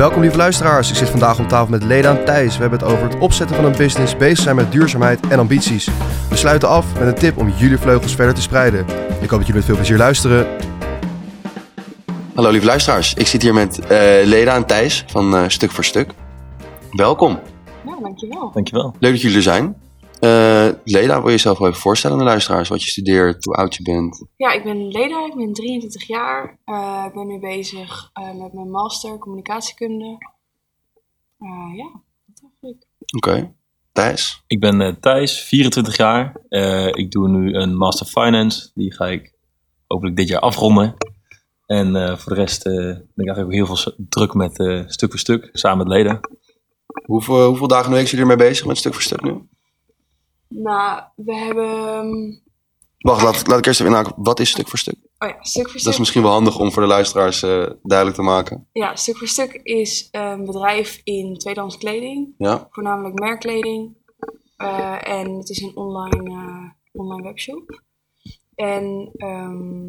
Welkom lieve luisteraars. Ik zit vandaag om tafel met Leda en Thijs. We hebben het over het opzetten van een business, bezig zijn met duurzaamheid en ambities. We sluiten af met een tip om jullie vleugels verder te spreiden. Ik hoop dat jullie met veel plezier luisteren. Hallo lieve luisteraars, ik zit hier met eh, Leda en Thijs van eh, Stuk voor Stuk. Welkom, Ja, dankjewel. Dankjewel. leuk dat jullie er zijn. Eh, Leda, wil je jezelf wel even voorstellen aan de luisteraars? Wat je studeert, hoe oud je bent? Ja, ik ben Leda, ik ben 23 jaar. Eh, ik ben nu bezig eh, met mijn master communicatiekunde. Eh, ja, dat eigenlijk. Oké. Thijs? Ik ben eh, Thijs, 24 jaar. Eh, ik doe nu een Master Finance. Die ga ik hopelijk dit jaar afronden. En eh, voor de rest eh, ben ik eigenlijk ook heel veel druk met eh, stuk voor stuk, samen met leden. Hoeveel, hoeveel dagen in de week zijn jullie ermee bezig met Stuk voor Stuk nu? Nou, we hebben... um, Wacht, laat, laat ik eerst even inhaken. Wat is Stuk voor Stuk? Oh ja, stuk voor Dat stuk. is misschien wel handig om voor de luisteraars eh, duidelijk te maken. Ja, stuk voor stuk is een bedrijf in tweedehands kleding. Ja? Voornamelijk merkkleding. Eh, en het is een online, eh, online webshop. En ehm,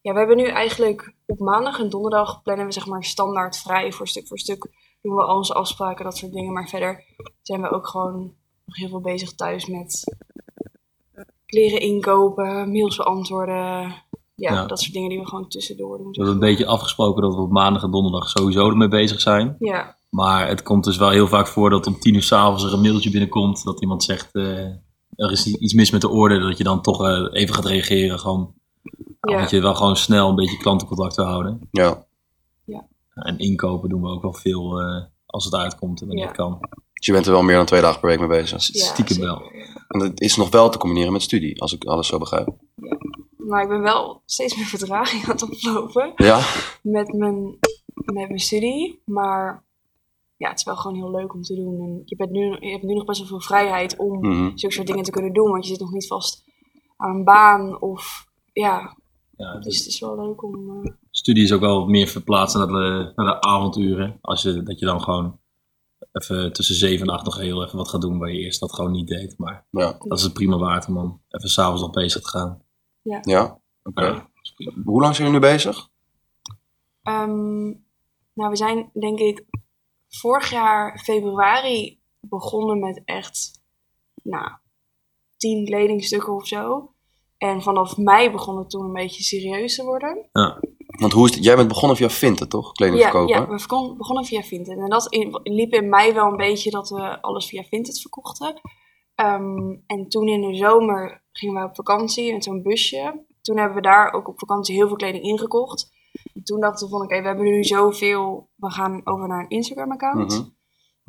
ja, we hebben nu eigenlijk op maandag en donderdag plannen we zeg maar standaard vrij voor stuk voor stuk. Doen we al onze afspraken, dat soort dingen. Maar verder zijn we ook gewoon nog heel veel bezig thuis met kleren inkopen, mails beantwoorden. Ja, Ja. dat soort dingen die we gewoon tussendoor doen. We hebben een beetje afgesproken dat we op maandag en donderdag sowieso ermee bezig zijn. Ja, Maar het komt dus wel heel vaak voor dat om tien uur s'avonds er een mailtje binnenkomt. Dat iemand zegt, eh, er is iets mis met de orde. Dat je dan toch eh, even gaat reageren. Gewoon, ja. Dat je wel gewoon snel een beetje klantencontact wil houden. Ja. En inkopen doen we ook wel veel eh, als het uitkomt en wanneer Ja. het kan. Dus je bent er wel meer dan twee dagen per week mee bezig. Ja, Stiekem wel. En dat is nog wel te combineren met studie, als ik alles zo begrijp. Maar ik ben wel steeds meer vertraging aan het oplopen Ja? met mijn, met mijn studie. Maar ja, het is wel gewoon heel leuk om te doen. En je, bent nu, je hebt nu nog best wel veel vrijheid om Mhm. zulke soort dingen te kunnen doen. Want je zit nog niet vast aan een baan of ja. Ja, Dus dus het is wel leuk om... eh, studie is ook wel meer verplaatst naar de, naar de avonduren. Als je, dat je dan gewoon even tussen 7 en 8 nog heel even wat gaat doen waar je eerst dat gewoon niet deed. Maar Ja. dat is het prima waard om dan even s'avonds nog bezig te gaan. Ja? Oké. Ja. Hoe lang zijn jullie nu bezig? Ehm, nou, we zijn denk ik vorig jaar februari begonnen met echt, nou, tien kledingstukken of zo. En vanaf mei begon het toen een beetje serieus te worden. Want hoe is het? Jij bent begonnen via Vinted, toch? Kleding Ja, verkopen? ja, we begonnen via Vinted. En dat in, liep in mei wel een beetje dat we alles via Vinted verkochten. Ehm, en toen in de zomer gingen we op vakantie met zo'n busje. Toen hebben we daar ook op vakantie heel veel kleding ingekocht. En toen dachten we van, oké, we hebben nu zoveel, we gaan over naar een Instagram-account. Mhm.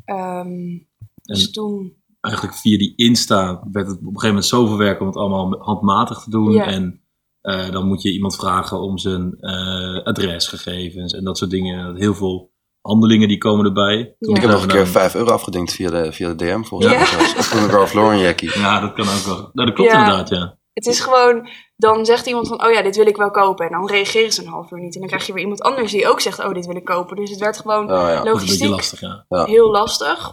Ehm, dus En- toen, Eigenlijk via die Insta werd het op een gegeven moment zoveel werk om het allemaal handmatig te doen. Ja. En eh, dan moet je iemand vragen om zijn eh, adresgegevens en dat soort dingen. Heel veel handelingen die komen erbij. Ja. Ik heb nog een keer dan- 5 euro afgedinkt via de, via de DM, volgens Ja. mij. van een Ralph Lauren jackie. Ja, dat kan ook wel. Nou, dat klopt Ja. inderdaad, ja. het is gewoon, dan zegt iemand van, oh ja, dit wil ik wel kopen. En dan reageren ze een half uur niet. En dan krijg je weer iemand anders die ook zegt, oh, dit wil ik kopen. Dus het werd gewoon Oh ja. Dat is een beetje logistiek lastig, ja. Ja. heel lastig.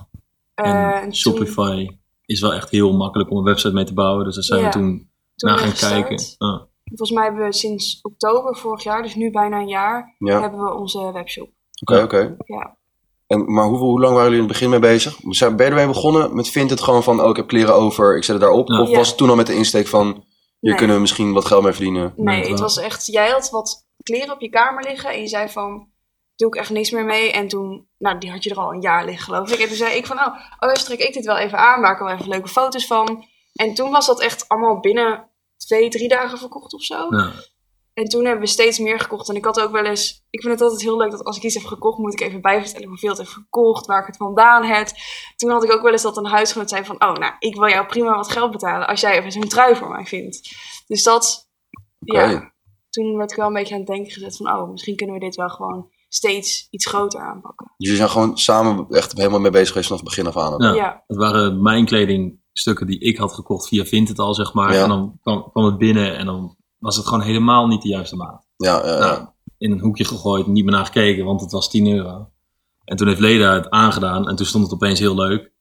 Eh, toen- Shopify is wel echt heel makkelijk om een website mee te bouwen. Dus daar zijn Ja, we toen, toen naar gaan gestart. kijken. Volgens mij hebben we sinds oktober vorig jaar, dus nu bijna een jaar, Ja, hebben we onze webshop. oké, oké. Ja. En Maar hoeveel, hoe lang waren jullie in het begin mee bezig? Zijn- Ben je ermee begonnen met Vinted gewoon van, oh, ik heb kleren over, ik zet het daarop? Ja. Of Ja. was het toen al met de insteek van, hier Nee. kunnen we misschien wat geld mee verdienen? Nee, het het was echt, jij had wat kleren op je kamer liggen en je zei van, doe ik echt niks meer mee. En toen, nou, die had je er al een jaar liggen geloof ik. En toen zei ik van, oh, oh strek ik dit wel even aan, maak er wel even leuke foto's van. En toen was dat echt allemaal binnen twee, drie dagen verkocht of zo. ja. En toen hebben we steeds meer gekocht. En ik had ook wel eens. Ik vind het altijd heel leuk dat als ik iets heb gekocht, moet ik even bijvertellen hoeveel het heb gekocht, waar ik het vandaan heb. Toen had ik ook wel eens dat een huisgenoot zei van, oh, nou, ik wil jou prima wat geld betalen als jij even zo'n trui voor mij vindt. Dus dat, ja. Toen werd ik wel een beetje aan het denken gezet van, oh, misschien kunnen we dit wel gewoon steeds iets groter aanpakken. Dus jullie zijn gewoon samen echt helemaal mee bezig geweest vanaf het begin af aan? Ja. Ja, Het waren mijn kledingstukken die ik had gekocht via Vinted al, zeg maar. Ja. En dan kwam, kwam het binnen en dan was het gewoon helemaal niet de juiste maat. Ja, ja, ja. Nou, in een hoekje gegooid, niet meer naar gekeken, want het was 10 euro. En toen heeft Leda het aangedaan en toen stond het opeens heel leuk.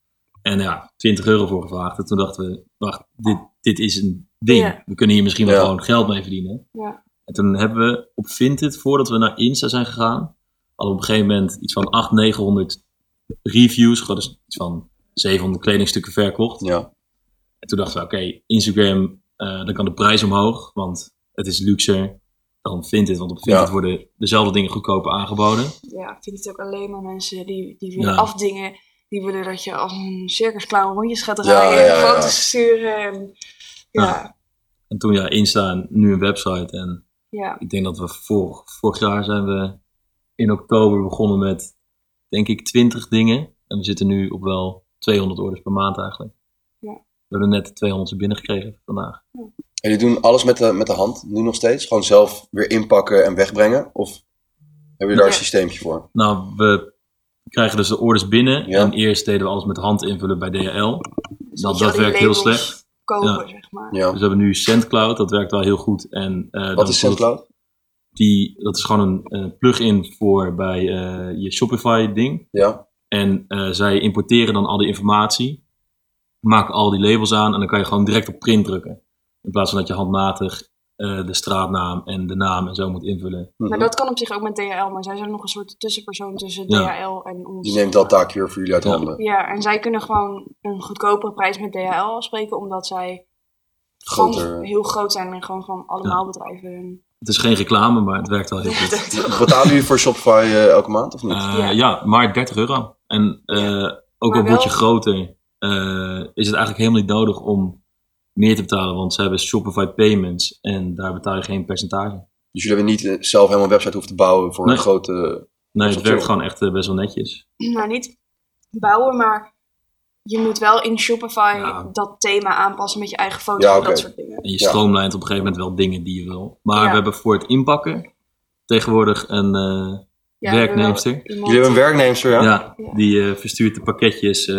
En ja, 20 euro voor gevraagd. En toen dachten we, wacht, dit, dit is een ding. Ja. We kunnen hier misschien wel Ja. gewoon geld mee verdienen. ja. En toen hebben we op Vinted, voordat we naar Insta zijn gegaan, hadden op een gegeven moment iets van 800, 900 reviews. Gewoon dus iets van 700 kledingstukken verkocht. Ja. En toen dachten we, oké, Instagram, eh, dan kan de prijs omhoog, want het is luxer dan Vinted. Want op Vinted Ja. worden dezelfde dingen goedkoper aangeboden. Ja, ik vind het ook alleen maar mensen die, die willen Ja. afdingen. Die willen dat je als een circusclown rondjes gaat Ja, draaien. ja, en foto's sturen. En, ja. En toen ja, Insta en nu een website. En ik denk dat we vorig, vorig jaar zijn we in oktober begonnen met, denk ik, 20 dingen. En we zitten nu op wel 200 orders per maand eigenlijk. Ja. We hebben net de 200 binnengekregen vandaag. En jullie doen alles met de, met de hand, nu nog steeds? Gewoon zelf weer inpakken en wegbrengen? Of hebben jullie daar een Ja. systeempje voor? Nou, we krijgen dus de orders binnen. Ja. En eerst deden we alles met de hand invullen bij DHL. Dus Dat, werkt heel slecht. Kopen, Ja. zeg maar. Ja. Dus we hebben nu SendCloud, dat werkt wel heel goed. En, eh, dan Wat is SendCloud? Die, dat is gewoon een eh, plugin voor bij eh, je Shopify ding. Ja. En eh, zij importeren dan al die informatie, maken al die labels aan en dan kan je gewoon direct op print drukken. In plaats van dat je handmatig eh, de straatnaam en de naam en zo moet invullen. Mhm. Maar dat kan op zich ook met DHL. Maar zij zijn nog een soort tussenpersoon tussen Ja. DHL en ons. Die neemt dat taakje weer voor jullie uit Ja. handen. Ja, en zij kunnen gewoon een goedkopere prijs met DHL afspreken. Omdat zij Groter. gewoon heel groot zijn en gewoon van allemaal bedrijven. Het is geen reclame, maar het werkt wel heel goed. Betalen jullie voor Shopify eh, elke maand of niet? Ja. ja. maar 30 euro. En eh, ook al word je groter, eh, is het eigenlijk helemaal niet nodig om meer te betalen. Want ze hebben Shopify Payments en daar betaal je geen percentage. Dus jullie hebben niet eh, zelf helemaal een website hoeven te bouwen voor Nee. een grote... Nee, het werkt gewoon echt best wel netjes. nou niet bouwen, maar je moet wel in Shopify Ja. dat thema aanpassen met je eige foto's Ja, en dat soort dingen. En je Ja. stroomlijnt op een gegeven moment wel dingen die je wil. Maar Ja. we hebben voor het inpakken tegenwoordig een eh, Ja, werknemster. Jullie hebben een werknemster, ja? Ja, Ja. die eh, verstuurt de pakketjes. eh,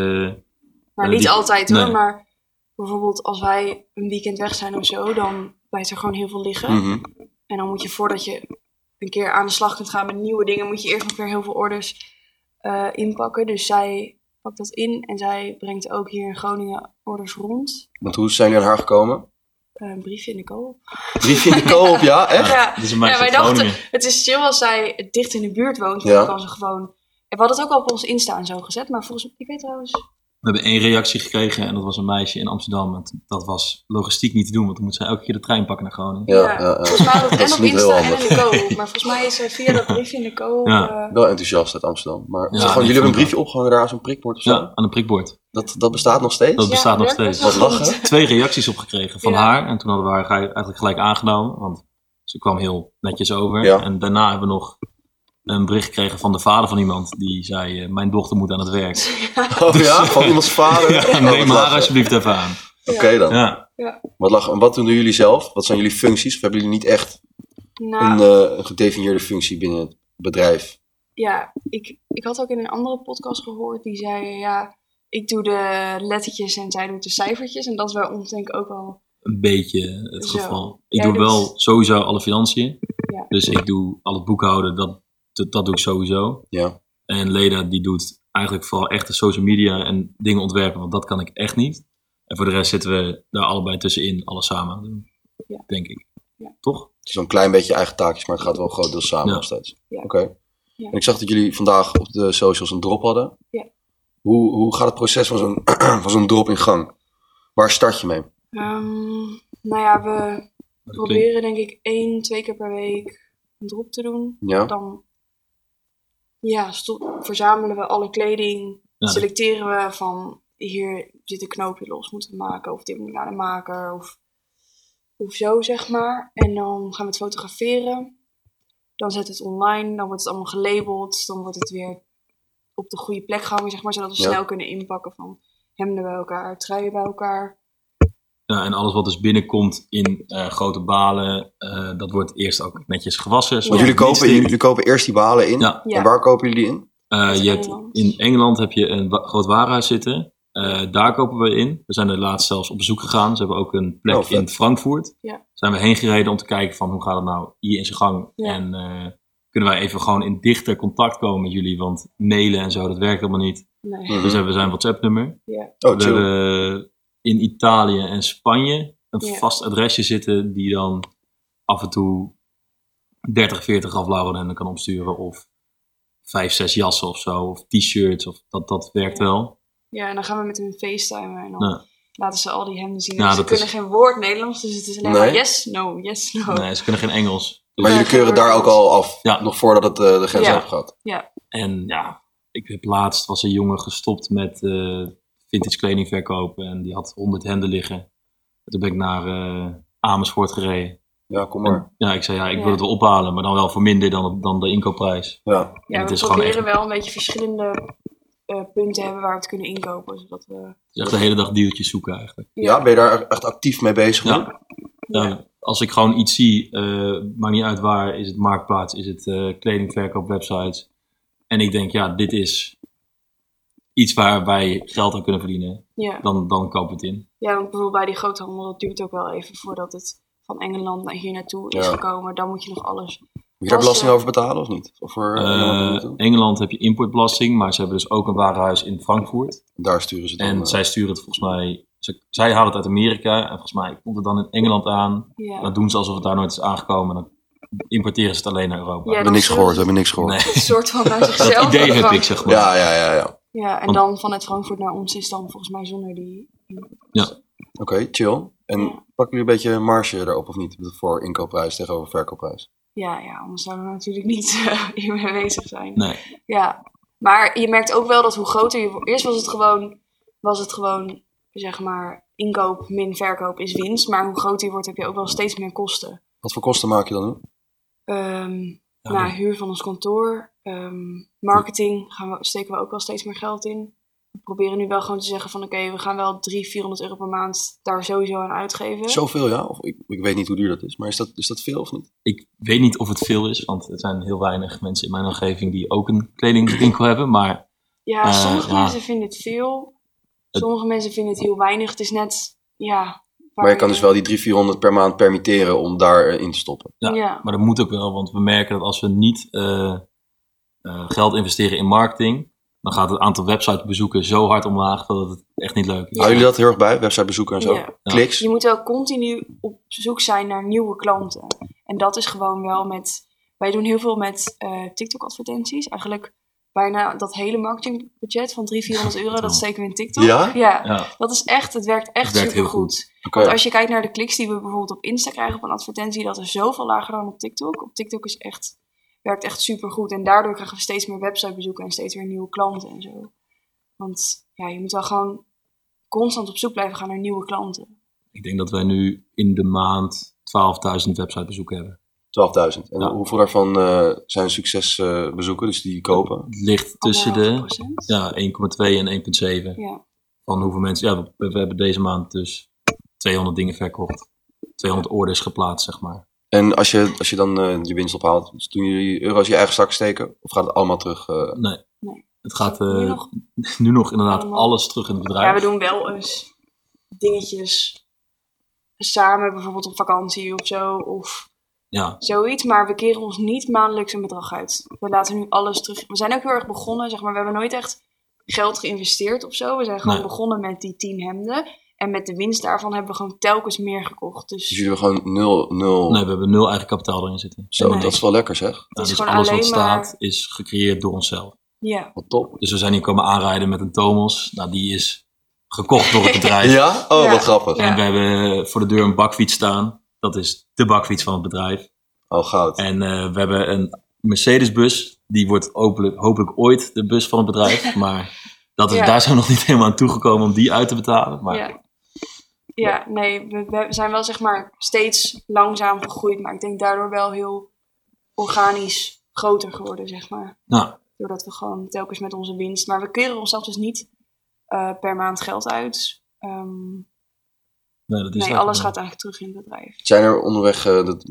Maar Eh, niet die- altijd hoor, nee. maar bijvoorbeeld als wij een weekend weg zijn of zo, dan blijft er gewoon heel veel liggen. Mhm. En dan moet je voordat je een keer aan de slag kunt gaan met nieuwe dingen, moet je eerst nog weer heel veel orders eh, inpakken. Dus zij pakt dat in en zij brengt ook hier in Groningen orders rond. Want hoe zijn jullie aan haar gekomen? Eh, een briefje in de koop. Briefje in de koop, ja? Echt? Ja, dit is een meisje ja, wij dachten, het is chill als zij dicht in de buurt woont. Ja. dan kan ze gewoon... We hadden het ook al op ons Insta en zo gezet, maar volgens mij, ik weet trouwens... We hebben één reactie gekregen en dat was een meisje in Amsterdam. En dat was logistiek niet te doen, want dan moet zij elke keer de trein pakken naar Groningen. Ja, ja, ja. Volgens mij Dat en op Insta en in de koop. Maar volgens mij is ze via dat briefje in de koop... Ja. eh, Wel enthousiast uit Amsterdam. Maar gewoon, jullie hebben een briefje opgehangen daar aan zo'n prikbord of zo? Ja, aan een prikbord. Dat, dat bestaat nog steeds? Dat ja, bestaat nog steeds. Wat lachen. Twee reacties opgekregen van Ja. haar. En toen hadden we haar eigenlijk gelijk aangenomen. Want ze kwam heel netjes over. Ja. En daarna hebben we nog een bericht gekregen van de vader van iemand. Die zei, eh, mijn dochter moet aan het werk. Oh ja? Van iemands vader? Ja, Oh, neem haar alsjeblieft even aan. Oké dan. Ja. Wat, lachen. En wat doen jullie zelf? Wat zijn jullie functies? Of hebben jullie niet echt Nou, een, eh, een gedefinieerde functie binnen het bedrijf? ja, ik, ik had ook in een andere podcast gehoord. Die zei, ja, ik doe de lettertjes en zij doet de cijfertjes. En dat is bij ons denk ik ook wel... Een beetje het Zo. geval. Ik Jij doe doet- wel sowieso alle financiën. Ja. Dus ik doe al het boekhouden, dat, dat, dat doe ik sowieso. Ja. En Leda die doet eigenlijk vooral echt de social media en dingen ontwerpen, want dat kan ik echt niet. En voor de rest zitten we daar allebei tussenin, alles samen aan doen. Ja. Denk ik. Ja. Toch? Het is zo'n klein beetje eigen taakjes, maar het gaat wel grotendeels samen Ja. nog steeds. Ja. Oké. Ja. En ik zag dat jullie vandaag op de socials een drop hadden. Ja. Hoe, hoe gaat het proces van zo'n, van zo'n drop in gang? Waar start je mee? Ehm, nou ja, we proberen denk ik één, twee keer per week een drop te doen. Ja? Dan ja, sto- verzamelen we alle kleding. Ja, selecteren we van hier zit een knoopje los, moeten we maken. Of dit moet naar de maker. Of, of zo, zeg maar. En dan gaan we het fotograferen. Dan zet het online. Dan wordt het allemaal gelabeld. Dan wordt het weer op de goede plek gehangen, zeg maar. Zodat we Ja. snel kunnen inpakken van hemden bij elkaar, truien bij elkaar. Ja, en alles wat dus binnenkomt in eh, grote balen, eh, dat wordt eerst ook netjes gewassen. Ja. Want jullie kopen, jullie kopen eerst die balen in. Ja. Ja. En waar kopen jullie die in? Eh, je hebt, in Engeland heb je een wa- groot warenhuis zitten. Eh, daar kopen we in. We zijn er laatst zelfs op bezoek gegaan. Ze hebben ook een plek Oh, in Frankfurt. Ja. Zijn we heen gereden om te kijken van hoe gaat het nou hier in zijn gang. Ja. En eh, kunnen wij even gewoon in dichter contact komen met jullie. Want mailen en zo, dat werkt helemaal niet. Nee. Mhm. Dus hebben we zijn WhatsApp nummer. Oh, we hebben in Italië en Spanje een Ja. vast adresje zitten. Die dan af en toe 30, 40 aflauwen en dan kan opsturen. Of vijf, zes jassen of zo. Of t-shirts. Of dat, dat werkt Ja. wel. Ja, en dan gaan we met hun facetimen en dan Ja. laten ze al die hemden zien. Ja, En ze kunnen is- geen woord Nederlands, dus het is alleen Nee? maar yes, no, yes, no. Nee, ze kunnen geen Engels. Maar Ja, jullie keuren daar ook al af, Ja. nog voordat het eh, de grens Ja. over gaat. En ja, ik heb laatst was een jongen gestopt met eh, vintage kleding verkopen. En die had 100 hemden liggen. Toen ben ik naar eh, Amersfoort gereden. Ja, kom maar. En, ja, ik zei ja, ik wil Ja. het wel ophalen. Maar dan wel voor minder dan, dan de inkoopprijs. Ja. Ja, het we proberen echt, wel een beetje verschillende eh, punten hebben waar we het kunnen inkopen. Zodat we, het is echt de hele dag deeltjes zoeken eigenlijk. ja, ben je daar echt actief mee bezig? Ja. Ja, als ik gewoon iets zie, eh maakt niet uit waar, is het marktplaats, is het eh kledingverkoop, websites. En ik denk, ja, dit is iets waar wij geld aan kunnen verdienen. ja. Dan, dan koop het in. ja, want bijvoorbeeld bij die groothandel, dat duurt ook wel even voordat het van Engeland naar hier naartoe is Ja. gekomen. Dan moet je nog alles. Moet je daar belasting over betalen of niet? Of voor Eh, Engeland heb je importbelasting, maar ze hebben dus ook een warenhuis in Frankfurt. Daar sturen ze het En dan. zij sturen het volgens mij, ze- zij halen het uit Amerika. En volgens mij komt het dan in Engeland aan. Ja, Dat doen ze alsof het daar nooit is aangekomen. Dan importeren ze het alleen naar Europa. Ja, hebben niks dan gehoord, hebben niks gehoord. Nee, een soort van dat zichzelf. idee heb ik, zeg maar. Ja, ja, ja, ja. Ja, en Want- dan vanuit Frankfurt naar ons is dan volgens mij zonder die. Oké, chill. En Ja. pakken jullie een beetje marge erop of niet? Voor inkoopprijs tegenover verkoopprijs? Ja, ja, anders zouden we natuurlijk niet eh, hiermee bezig zijn. Nee, Ja, maar je merkt ook wel dat hoe groter je. Eerst was het gewoon, was het gewoon zeg maar, inkoop min verkoop is winst. Maar hoe groter je wordt, heb je ook wel steeds meer kosten. Wat voor kosten maak je dan nu? Ehm Ja, nou, huur van ons kantoor, ehm, marketing gaan we, steken we ook wel steeds meer geld in. We proberen nu wel gewoon te zeggen van oké, we gaan wel 300, 400 euro per maand daar sowieso aan uitgeven. Zoveel, ja? Of, ik, ik weet niet hoe duur dat is, maar is dat, is dat veel of niet? ik weet niet of het veel is, want er zijn heel weinig mensen in mijn omgeving die ook een kledingwinkel hebben. Maar Ja, Eh, sommige ja. mensen vinden het veel. Het- Sommige mensen vinden het heel weinig. Het is net, ja... Maar je kan dus wel die 300, 400 per maand permitteren om daarin te stoppen. Ja. Ja, Maar dat moet ook wel, want we merken dat als we niet eh, eh, geld investeren in marketing, dan gaat het aantal websitebezoeken zo hard omlaag dat het echt niet leuk is. Ja. Houden jullie dat heel erg bij? Websitebezoeken en zo? Ja. Kliks? Je moet wel continu op zoek zijn naar nieuwe klanten. En dat is gewoon wel met... Wij doen heel veel met eh, TikTok-advertenties. Eigenlijk bijna dat hele marketingbudget van 300, 400 euro, dat steken we in TikTok. Ja? Ja, Ja, dat is echt, het werkt echt Het werkt. Oké. Want als je kijkt naar de kliks die we bijvoorbeeld op Insta krijgen op een advertentie, dat is zoveel lager dan op TikTok. Op TikTok is echt, werkt echt supergoed. En daardoor krijgen we steeds meer websitebezoeken en steeds weer nieuwe klanten en zo. Want ja, je moet wel gewoon constant op zoek blijven gaan naar nieuwe klanten. ik denk dat wij nu in de maand 12.000 websitebezoeken hebben. 12.000. En Ja. hoeveel daarvan eh, zijn succesbezoeken, dus die kopen? Het ligt tussen de ja, 1,2 en 1,7 Ja. van hoeveel mensen. Ja, we, we hebben deze maand dus 200 dingen verkocht. 200 orders geplaatst, zeg maar. En als je, als je dan eh, je winst ophaalt, dus doen jullie euro's in je eigen zak steken? Of gaat het allemaal terug? eh? Nee. Nee. Het gaat Nu eh, nog? nu nog inderdaad Allemaal. alles terug in het bedrijf. ja, we doen wel eens dingetjes samen, bijvoorbeeld op vakantie of zo. Of Ja, zoiets, maar we keren ons niet maandelijks een bedrag uit. We laten nu alles terug. We zijn ook heel erg begonnen, zeg maar, we hebben nooit echt geld geïnvesteerd of zo. We zijn gewoon Nee. begonnen met die 10 hemden. En met de winst daarvan hebben we gewoon telkens meer gekocht. Dus Dus jullie hebben gewoon nul, nul. nee, we hebben nul eigen kapitaal erin zitten. Zo, Nee. dat is wel lekker zeg. Nou, is dus alles wat maar- staat is gecreëerd door onszelf. ja, Wat top. Dus we zijn hier komen aanrijden met een Tomos. Nou, die is gekocht door het bedrijf. Ja? Oh, Ja. wat grappig. Ja. En we hebben voor de deur een bakfiets staan. Dat is de bakfiets van het bedrijf. Oh, goud. En eh, we hebben een Mercedes-bus. Die wordt hopelijk, hopelijk ooit de bus van het bedrijf. Maar dat is, Ja. daar zijn we nog niet helemaal aan toegekomen om die uit te betalen. Maar ja. Ja, nee, we, we zijn wel zeg maar steeds langzaam gegroeid. Maar ik denk daardoor wel heel organisch groter geworden, zeg maar. nou, Doordat we gewoon telkens met onze winst. Maar we keren onszelf dus niet eh, per maand geld uit. Ehm, nee, dat is nee, alles gaat eigenlijk terug in het bedrijf. Zijn er onderweg, eh, dat,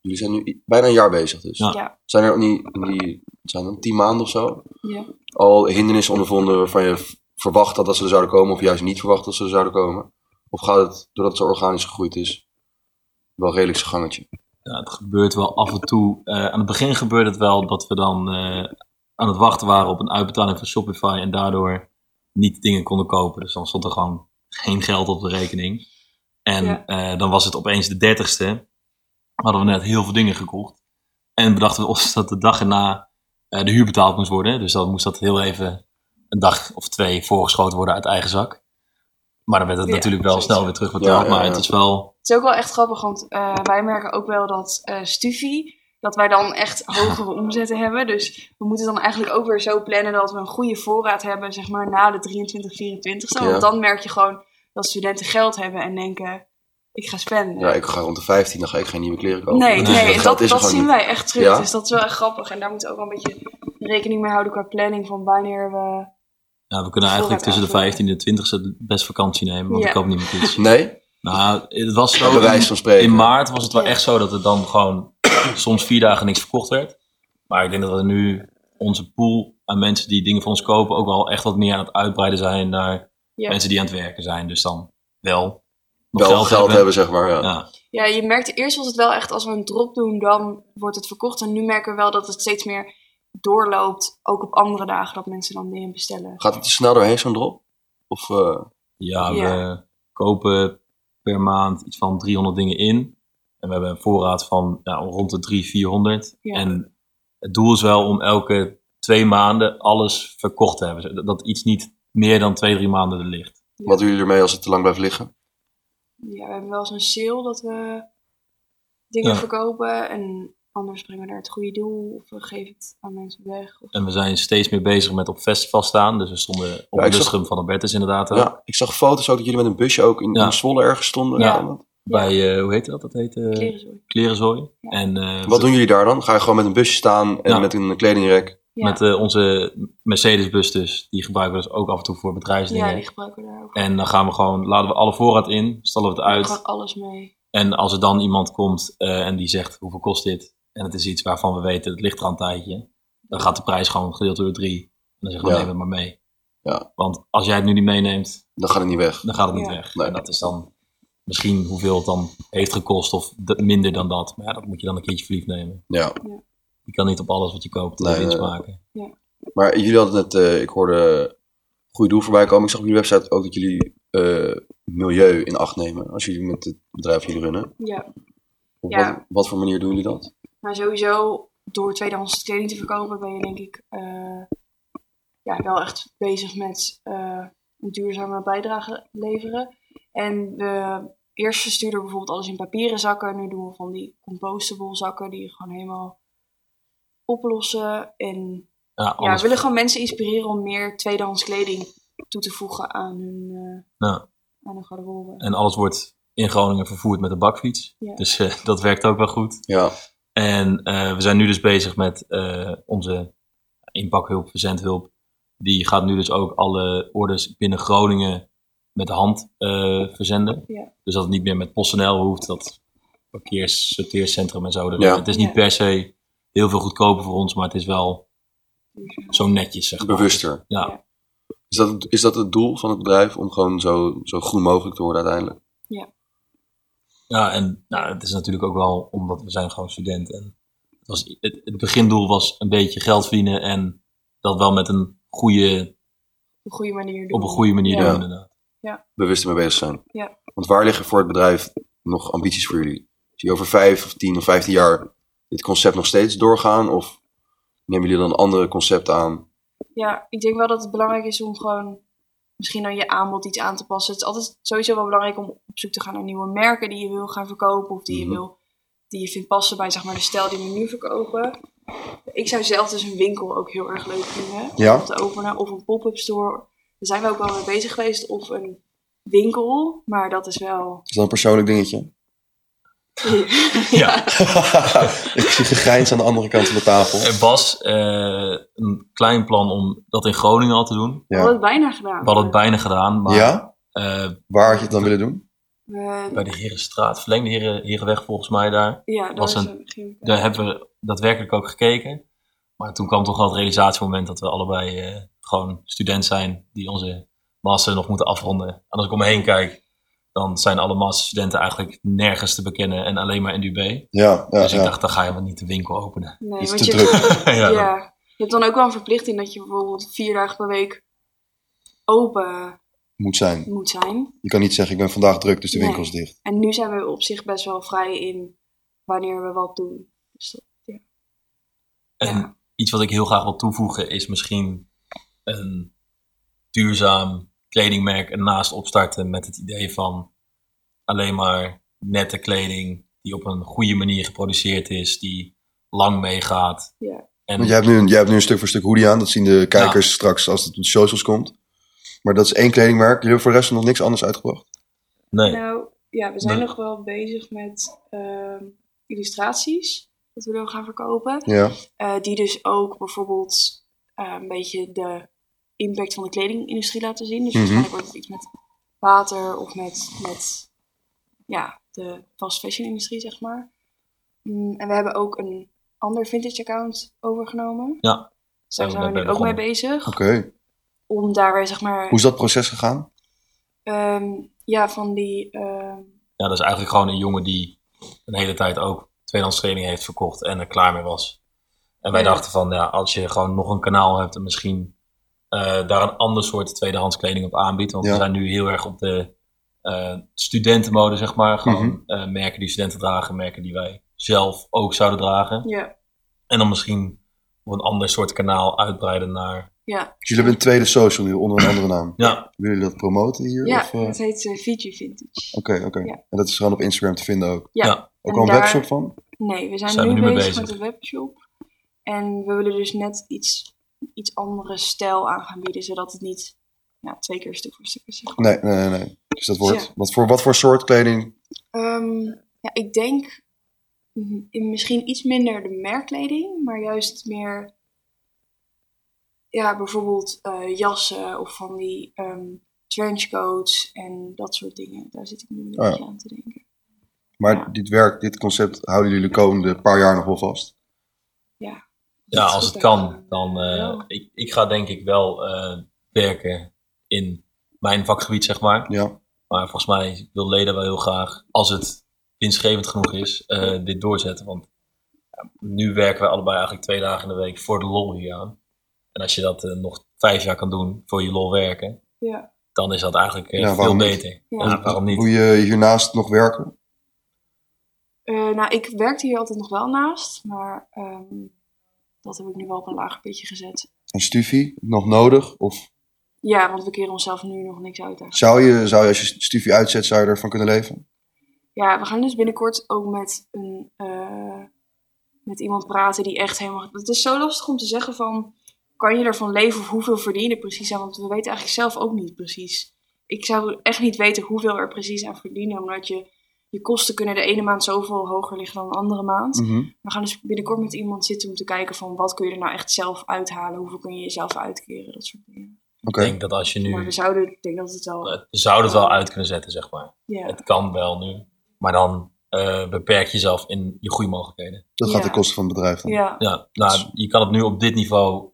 jullie zijn nu bijna een jaar bezig dus. Ja. Ja, Zijn er in die, zijn dat, tien maanden of zo, ja. al hindernissen ondervonden waarvan je verwacht had dat ze er zouden komen of juist niet verwacht dat ze er zouden komen? Of gaat het, doordat het zo organisch gegroeid is, wel redelijk zijn gangetje? Ja, het gebeurt wel af en toe. eh, aan het begin gebeurde het wel dat we dan eh, aan het wachten waren op een uitbetaling van Shopify en daardoor niet dingen konden kopen. Dus dan stond er gewoon geen geld op de rekening. En Ja. eh, dan was het opeens de dertigste. Hadden we net heel veel dingen gekocht. En bedachten we ons dat de dag erna eh, de huur betaald moest worden. Dus dan moest dat heel even een dag of twee voorgeschoten worden uit eigen zak. Maar dan werd het Ja, natuurlijk wel snel weer terugbetaald. Ja, ja, Maar het is wel... Het is ook wel echt grappig, want eh, wij merken ook wel dat eh Stufie, dat wij dan echt hogere omzetten hebben. Dus we moeten dan eigenlijk ook weer zo plannen dat we een goede voorraad hebben, zeg maar na de 23, 24 Ja. Want dan merk je gewoon dat studenten geld hebben en denken, ik ga spenden. Ja, ik ga rond de 15, dan ga ik geen nieuwe kleren kopen. Nee, Dus nee, dat zien niet. wij echt terug. Ja? Dus dat is wel echt grappig. En daar moeten we ook wel een beetje rekening mee houden qua planning van wanneer we... Ja, we kunnen eigenlijk tussen de 15 en de 20 best vakantie nemen. Want Ja. ik koop niet meer iets. Nee? Nou, het was zo... Bij wijze in- van spreken. In maart was het wel Ja. echt zo dat er dan gewoon soms vier dagen niks verkocht werd. Maar ik denk dat we nu onze pool aan mensen die dingen voor ons kopen ook wel echt wat meer aan het uitbreiden zijn naar Ja. mensen die aan het werken zijn. Dus dan wel Wel nog geld, hebben. zeg maar. Ja. Ja. Ja, je merkte eerst was het wel echt als we een drop doen, dan wordt het verkocht. En nu merken we wel dat het steeds meer doorloopt, ook op andere dagen, dat mensen dan dingen bestellen. Gaat het te snel doorheen, zo'n drop? Of, eh, Ja, Ja. we kopen per maand iets van 300 dingen in. En we hebben een voorraad van ja, rond de 300, 400. Ja. En het doel is wel om elke twee maanden alles verkocht te hebben. Zodat Dat iets niet meer dan twee, drie maanden er ligt. wat doen jullie ermee als het te lang blijft liggen? Ja, we hebben wel eens een sale dat we dingen Ja. verkopen. En anders brengen we naar het goede doel. Of we geven het aan mensen weg. Of... En we zijn steeds meer bezig met op festivals staan. Dus we stonden op Ja, de zag- Lustrum van Albertus inderdaad. Ja, ik zag foto's ook dat jullie met een busje ook in, Ja. in Zwolle ergens stonden. Ja. Ja. Bij, eh, hoe heet dat? Dat heet eh, Klerenzooi. Klerenzooi. Ja. En eh, Wat doen jullie daar dan? Ga je gewoon met een busje staan en Ja. met een kledingrek? Ja. met eh, onze Mercedes-bus dus. Die gebruiken we dus ook af en toe voor bedrijfsdingen. ja, die gebruiken we daar ook. En dan gaan we gewoon, laden we alle voorraad in, stallen we het uit. Gewoon alles mee. En als er dan iemand komt eh, en die zegt hoeveel kost dit? En het is iets waarvan we weten, het ligt er aan een tijdje. Dan gaat de prijs gewoon gedeeld door drie. En dan zeggen we, Ja. neem het maar mee. Ja. Want als jij het nu niet meeneemt, Dan gaat het niet weg. dan gaat het niet Ja. weg. Nee. En dat is dan misschien hoeveel het dan heeft gekost of minder dan dat. Maar ja, dat moet je dan een keertje verliefd nemen. Ja. Je kan niet op alles wat je koopt Nee, nee, winst nee. maken. Maar jullie hadden net, eh, ik hoorde goede doel voorbij komen. Ik zag op jullie website ook dat jullie eh, milieu in acht nemen. Als jullie met het bedrijf jullie runnen. Ja. Op Ja. wat, wat voor manier doen jullie dat? Maar sowieso, door tweedehands kleding te verkopen, ben je denk ik eh, ja, wel echt bezig met eh, een duurzame bijdrage leveren. En we eerst verstuurden we bijvoorbeeld alles in papieren zakken. Nu doen we van die compostable zakken die je gewoon helemaal oplossen. En Ja, we willen gewoon mensen inspireren om meer tweedehands kleding toe te voegen aan hun, eh Ja. aan hun garderobe. En alles wordt in Groningen vervoerd met een bakfiets. Ja. Dus eh, dat werkt ook wel goed. Ja, En eh, we zijn nu dus bezig met eh, onze inpakhulp, verzendhulp. Die gaat nu dus ook alle orders binnen Groningen met de hand eh, verzenden. Ja. Dus dat het niet meer met PostNL hoeft, dat parkeers, sorteercentrum en zo. Ja. Het is niet Ja. per se heel veel goedkoper voor ons, maar het is wel zo netjes, zeg maar. bewuster. Ja. Is dat, is dat het doel van het bedrijf? Om gewoon zo, zo groen mogelijk te worden uiteindelijk? Ja, en nou, het is natuurlijk ook wel omdat we zijn gewoon student. En het, was, het, het begindoel was een beetje geld verdienen en dat wel met een goede, Op een goede manier doen. op een goede manier Ja. doen inderdaad. Bewust ermee bezig zijn. Ja. Want waar liggen voor het bedrijf nog ambities voor jullie? Zie je over vijf of tien of vijftien jaar dit concept nog steeds doorgaan? Of nemen jullie dan andere concepten aan? Ja, ik denk wel dat het belangrijk is om gewoon misschien dan je aanbod iets aan te passen. Het is altijd sowieso wel belangrijk om op zoek te gaan naar nieuwe merken die je wil gaan verkopen of die je Mhm. wil die je vindt passen bij zeg maar de stijl die we nu verkopen. Ik zou zelf dus een winkel ook heel erg leuk vinden Ja? om te openen of een pop-up store. Daar zijn we ook wel mee bezig geweest of een winkel, maar dat is wel Is dat een persoonlijk dingetje? Ja. ik zie gegrijns aan de andere kant van de tafel. Er was eh, een klein plan om dat in Groningen al te doen. We hadden het bijna gedaan. We hadden het bijna gedaan, maar Ja? eh, Waar had je het dan willen doen? Bij de Herenstraat, verlengde Heren, Herenweg volgens mij daar, ja, daar was is een- een, daar hebben we daadwerkelijk ook gekeken. Maar toen kwam toch wel het realisatiemoment dat we allebei eh, gewoon student zijn die onze master nog moeten afronden. En als ik om me heen kijk, dan zijn alle masterstudenten eigenlijk nergens te bekennen en alleen maar in UB. Ja, ja, dus ik ja. dacht, dan ga je wel niet de winkel openen. Nee, want te je, druk. ja, ja. je hebt dan ook wel een verplichting dat je bijvoorbeeld vier dagen per week open Moet zijn. moet zijn. Je kan niet zeggen, ik ben vandaag druk, dus de Nee. winkel is dicht. En nu zijn we op zich best wel vrij in wanneer we wat doen. Dus dat, En ja. iets wat ik heel graag wil toevoegen is misschien een duurzaam kledingmerk ernaast opstarten met het idee van alleen maar nette kleding die op een goede manier geproduceerd is, die lang meegaat. Ja. En Want jij hebt, nu een, jij hebt nu een stuk voor stuk hoodie aan. Dat zien de kijkers straks als het op de socials komt. Maar dat is één kledingmerk. Jullie hebben voor de rest nog niks anders uitgebracht? nee, Nou, ja, we zijn Nee. nog wel bezig met ehm, illustraties. Dat we willen gaan verkopen. Ja. Eh, die dus ook bijvoorbeeld eh, een beetje de impact van de kledingindustrie laten zien. Dus Mhm. waarschijnlijk wordt het iets met water of met, met ja, de fast fashion industrie, zeg maar. Mm, en we hebben ook een ander vintage account overgenomen. Ja, Dus daar zijn we zijn we nu ook mee bezig. Oké. Om daar weer, zeg maar, Hoe is dat proces gegaan? ehm, ja, van die... ehm, ja, dat is eigenlijk gewoon een jongen die een hele tijd ook tweedehands kleding heeft verkocht en er klaar mee was. En wij Ja. dachten van, ja, als je gewoon nog een kanaal hebt en misschien daar een ander soort tweedehands kleding op aanbiedt. Want Ja. we zijn nu heel erg op de eh, studentenmode, zeg maar. Gewoon Mhm. eh, merken die studenten dragen, merken die wij zelf ook zouden dragen. ja, En dan misschien op een ander soort kanaal uitbreiden naar... ja. Dus jullie hebben een tweede social nu onder een andere naam. Ja, Willen jullie dat promoten hier? Ja, of, eh? het heet eh, Fiji Vintage. Oké, oké. Ja. En dat is gewoon op Instagram te vinden ook. Ja. Ja. Ook En al een daar- webshop van? Nee, we zijn, Zijn we nu, bezig. met een webshop. En we willen dus net iets, iets andere stijl aan gaan bieden, zodat het niet ja, twee keer stuk voor stuk is. Nee, nee, nee. nee. Dus dat wordt... Ja. Wat, voor, wat voor soort kleding? Ehm, ja, ik denk misschien iets minder de merkkleding, maar juist meer, ja, bijvoorbeeld eh, jassen of van die ehm, trenchcoats en dat soort dingen. Daar zit ik nu een Oh beetje aan te denken. Maar dit werk, dit concept houden jullie de komende paar jaar nog wel vast? Ja, als het kan, dan... eh, Ja. ik, ik ga denk ik wel eh, werken in mijn vakgebied, zeg maar. Ja. Maar volgens mij wil Leden wel heel graag, als het winstgevend genoeg is, eh, dit doorzetten. Want ja, nu werken we allebei eigenlijk twee dagen in de week voor de lol hier aan. En als je dat nog vijf jaar kan doen voor je lol werken, Ja, dan is dat eigenlijk Ja, veel beter. Ja. Ja, waarom niet? Hoe je hiernaast nog werken? Eh, nou, ik werkte hier altijd nog wel naast, maar ehm, dat heb ik nu wel op een lager pitje gezet. Een studie? Nog nodig? Of Ja, want we keren onszelf nu nog niks uit. eigenlijk. zou je, zou je als je studie uitzet, zou je ervan kunnen leven? Ja, we gaan dus binnenkort ook met, een, eh, met iemand praten die echt helemaal... Het is zo lastig om te zeggen van, kan je ervan leven of hoeveel verdien je precies aan? Want we weten eigenlijk zelf ook niet precies. Ik zou echt niet weten hoeveel er precies aan verdienen, omdat je, je kosten kunnen de ene maand zoveel hoger liggen dan de andere maand. Mhm. We gaan dus binnenkort met iemand zitten om te kijken van, wat kun je er nou echt zelf uithalen? Hoeveel kun je jezelf uitkeren? Dat soort dingen. Oké. Ik denk dat als je nu... Maar we zouden, ik denk dat het wel... eh, Je zou het wel uit kunnen zetten, zeg maar. Het kan wel nu. Maar dan eh, beperk je jezelf in je groeimogelijkheden. Dat gaat Ja. de kosten van het bedrijf dan. ja. Ja, nou, je kan het nu op dit niveau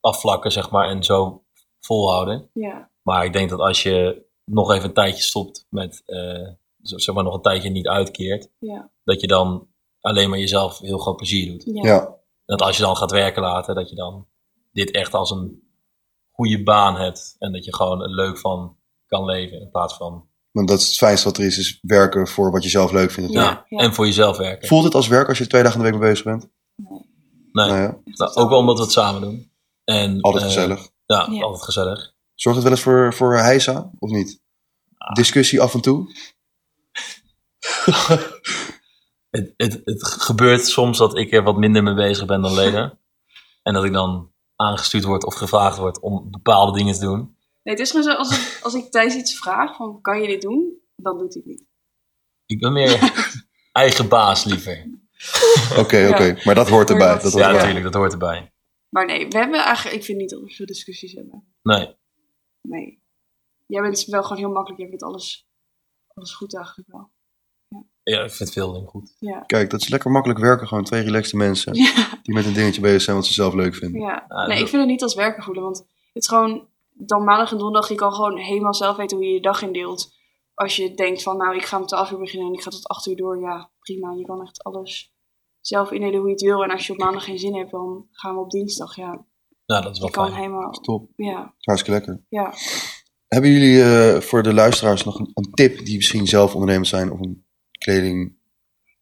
afvlakken, zeg maar, en zo volhouden. ja. Maar ik denk dat als je nog even een tijdje stopt met, eh, zeg maar, nog een tijdje niet uitkeert, Ja. dat je dan alleen maar jezelf heel groot plezier doet. Ja. Ja. Dat als je dan gaat werken later, dat je dan dit echt als een goede baan hebt. En dat je gewoon er leuk van kan leven in plaats van, Want dat is het fijnste wat er is, is werken voor wat je zelf leuk vindt. Ja. en voor jezelf werken. Voelt het als werk als je twee dagen in de week mee bezig bent? Nee. Nee, Nou ja, nou, ook wel omdat we het samen doen. En, altijd eh, gezellig. Ja, Ja. altijd gezellig. Zorgt het wel eens voor, voor heisa, of niet? Ah. Discussie af en toe? Het, het, het gebeurt soms dat ik er wat minder mee bezig ben dan Lena. en dat ik dan aangestuurd word of gevraagd word om bepaalde dingen te doen. Nee, het is gewoon zo, als ik, als ik Thijs iets vraag van, kan je dit doen? Dan doet hij het niet. Ik ben meer eigen baas liever. Oké, Ja. oké. Maar dat hoort erbij. Dat dat- hoort Ja, erbij. natuurlijk, dat hoort erbij. Maar nee, we hebben eigenlijk, ik vind niet dat we veel discussies hebben. Nee, Nee. Jij bent wel gewoon heel makkelijk, jij vindt alles, alles goed eigenlijk wel. Ja, ik vind veel dingen goed. Ja. Kijk, dat is lekker makkelijk werken. Gewoon twee relaxte mensen Ja. die met een dingetje bezig zijn wat ze zelf leuk vinden. ja. Nee, dat- ik vind het niet als werken voelen, want het is gewoon, dan maandag en donderdag, je kan gewoon helemaal zelf weten hoe je je dag indeelt. Als je denkt van, nou, ik ga om 12 uur beginnen en ik ga tot 8 uur door, ja, prima. Je kan echt alles zelf indelen hoe je het wil. En als je op maandag geen zin hebt, dan gaan we op dinsdag, ja. Nou, dat is Je wel kan fijn. helemaal, Top. ja, Hartstikke lekker. ja. Hebben jullie eh, voor de luisteraars nog een, een tip die misschien zelf ondernemend zijn of een kleding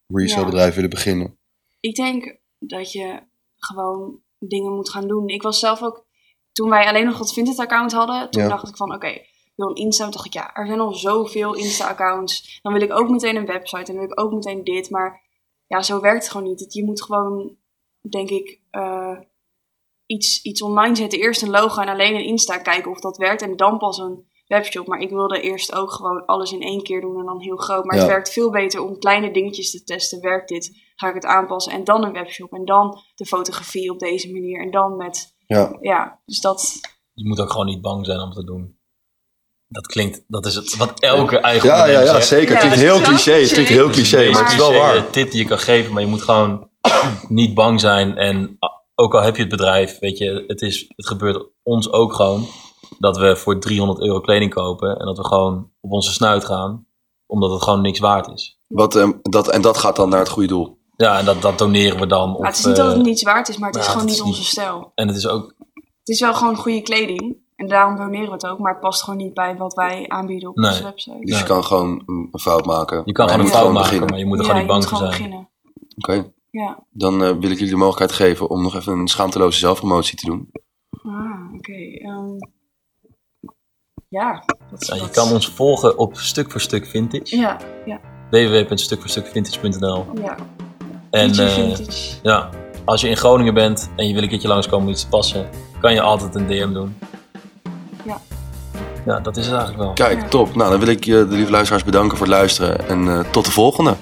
resale Ja. willen beginnen? Ik denk dat je gewoon dingen moet gaan doen. Ik was zelf ook, toen wij alleen nog dat Vinted account hadden, toen Ja. dacht ik van oké, wil een Insta. Toen dacht ik ja, er zijn al zoveel Insta accounts. Dan wil ik ook meteen een website en dan wil ik ook meteen dit. Maar ja, zo werkt het gewoon niet. Je moet gewoon, denk ik, eh, iets, iets online zetten. Eerst een logo en alleen een Insta kijken of dat werkt. En dan pas een webshop. Maar ik wilde eerst ook gewoon alles in één keer doen en dan heel groot. Maar Ja. het werkt veel beter om kleine dingetjes te testen. Werkt dit? Ga ik het aanpassen? En dan een webshop. En dan de fotografie op deze manier. En dan met, Ja. ja, dus dat... Je moet ook gewoon niet bang zijn om te doen. Dat klinkt, dat is het, wat elke eigen Ja, ja, ja, zegt. zeker. Het Ja, klinkt het is heel cliché. Het klinkt heel cliché, maar het is wel waar. eh, tip die je kan geven, maar je moet gewoon niet bang zijn. En ook al heb je het bedrijf, weet je, het, is, het gebeurt ons ook gewoon dat we voor 300 euro kleding kopen en dat we gewoon op onze snuit gaan, omdat het gewoon niks waard is. Wat, ehm, dat, en dat gaat dan naar het goede doel. Ja, en dat, dat doneren we dan. Maar Of, het is niet dat het eh, niets waard is, maar het is ja, gewoon het niet is onze niet- stijl. En het is ook, Het is wel gewoon goede kleding. En daarom doneren we het ook. Maar het past gewoon niet bij wat wij aanbieden op Nee. onze website. Dus je kan gewoon een fout maken. je kan gewoon een fout maken, beginnen. maar je moet er ja, gewoon niet je bang moet voor gewoon zijn. beginnen. Oké, Ja. dan eh, wil ik jullie de mogelijkheid geven om nog even een schaamteloze zelfpromotie te doen. Ah, oké. ehm, ja. Dat is Ja, je dat- kan ons volgen op Stuk voor Stuk Vintage. Ja, ja, www.stukvoorstukvintage.nl ja. En eh, vintage. ja, als je in Groningen bent en je wil een keertje langskomen om iets te passen, kan je altijd een DM doen. Ja. Ja, dat is het eigenlijk wel. Kijk, top. Nou, dan wil ik je, de lieve luisteraars, bedanken voor het luisteren. En eh, tot de volgende.